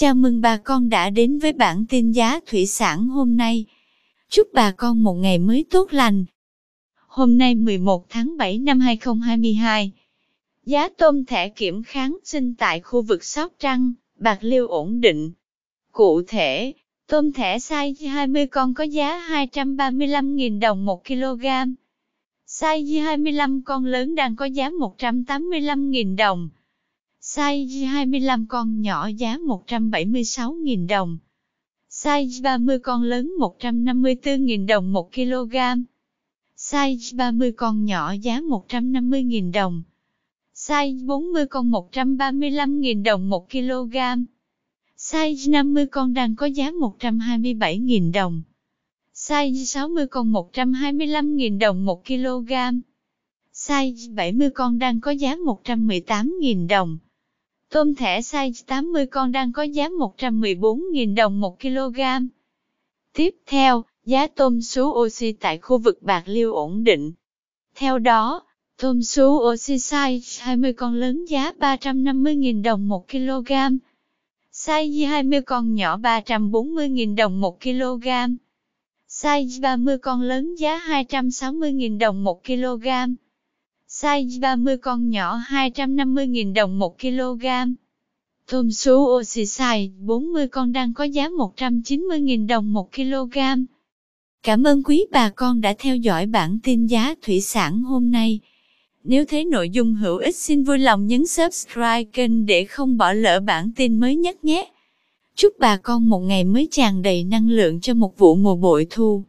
Chào mừng bà con đã đến với bản tin giá thủy sản hôm nay. Chúc bà con một ngày mới tốt lành. Hôm nay 11 tháng 7 năm 2022, giá tôm thẻ kiểm kháng sinh tại khu vực Sóc Trăng, Bạc Liêu ổn định. Cụ thể, tôm thẻ size 20 con có giá 235.000 đồng 1 kg. Size 25 con lớn đang có giá 185.000 đồng. Size 25 con nhỏ giá 176.000 đồng. Size 30 con lớn 154.000 đồng 1 kg. Size 30 con nhỏ giá 150.000 đồng. Size 40 con 135.000 đồng 1 kg. Size 50 con đang có giá 127.000 đồng. Size 60 con 125.000 đồng 1 kg. Size 70 con đang có giá 118.000 đồng. Tôm thẻ size 80 con đang có giá 114.000 đồng 1 kg. Tiếp theo, giá tôm sú oxy tại khu vực Bạc Liêu ổn định. Theo đó, tôm sú oxy size 20 con lớn giá 350.000 đồng 1 kg. Size 20 con nhỏ 340.000 đồng 1 kg. Size 30 con lớn giá 260.000 đồng 1 kg. Size 30 con nhỏ 250.000 đồng 1 kg. Tôm sú oxy size 40 con đang có giá 190.000 đồng 1 kg. Cảm ơn quý bà con đã theo dõi bản tin giá thủy sản hôm nay. Nếu thấy nội dung hữu ích xin vui lòng nhấn subscribe kênh để không bỏ lỡ bản tin mới nhất nhé. Chúc bà con một ngày mới tràn đầy năng lượng cho một vụ mùa bội thu.